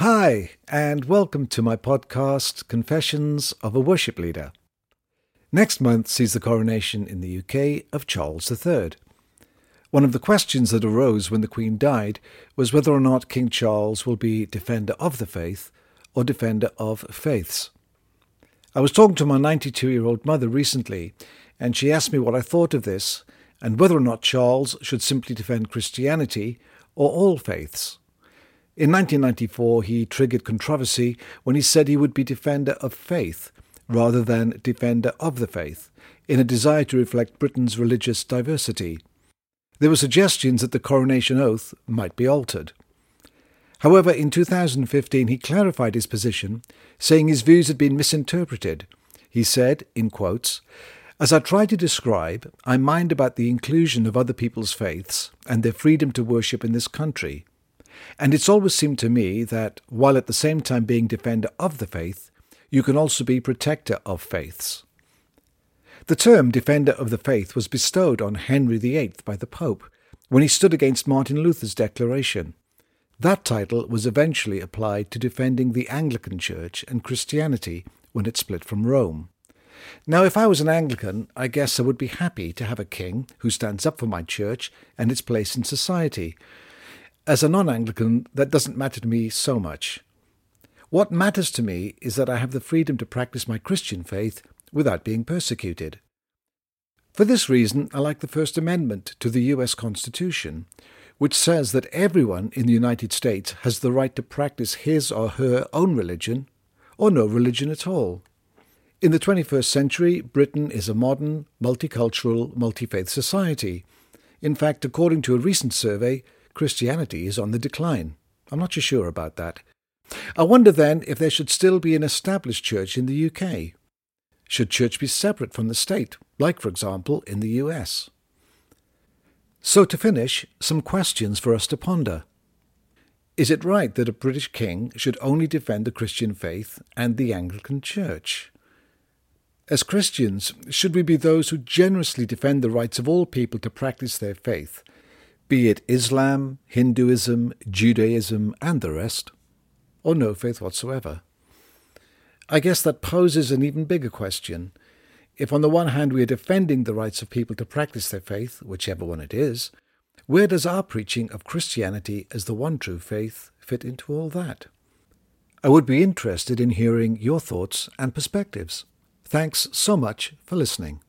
Hi, and welcome to my podcast, Confessions of a Worship Leader. Next month sees the coronation in the UK of Charles III. One of the questions that arose when the Queen died was whether or not King Charles will be defender of the faith or defender of faiths. I was talking to my 92 year old mother recently, and she asked me what I thought of this and whether or not Charles should simply defend Christianity or all faiths. In 1994, he triggered controversy when he said he would be defender of faith rather than defender of the faith, in a desire to reflect Britain's religious diversity. There were suggestions that the coronation oath might be altered. However, in 2015 he clarified his position, saying his views had been misinterpreted. He said, in quotes, As I try to describe, I mind about the inclusion of other people's faiths and their freedom to worship in this country. And it's always seemed to me that, while at the same time being defender of the faith, you can also be protector of faiths. The term defender of the faith was bestowed on Henry VIII by the Pope when he stood against Martin Luther's declaration. That title was eventually applied to defending the Anglican Church and Christianity when it split from Rome. Now, if I was an Anglican, I guess I would be happy to have a king who stands up for my church and its place in society, as a non Anglican, that doesn't matter to me so much. What matters to me is that I have the freedom to practice my Christian faith without being persecuted. For this reason, I like the First Amendment to the US Constitution, which says that everyone in the United States has the right to practice his or her own religion, or no religion at all. In the 21st century, Britain is a modern, multicultural, multi faith society. In fact, according to a recent survey, Christianity is on the decline. I'm not too sure about that. I wonder then if there should still be an established church in the UK. Should church be separate from the state, like, for example, in the US? So, to finish, some questions for us to ponder. Is it right that a British king should only defend the Christian faith and the Anglican Church? As Christians, should we be those who generously defend the rights of all people to practice their faith be it Islam, Hinduism, Judaism, and the rest, or no faith whatsoever. I guess that poses an even bigger question. If on the one hand we are defending the rights of people to practice their faith, whichever one it is, where does our preaching of Christianity as the one true faith fit into all that? I would be interested in hearing your thoughts and perspectives. Thanks so much for listening.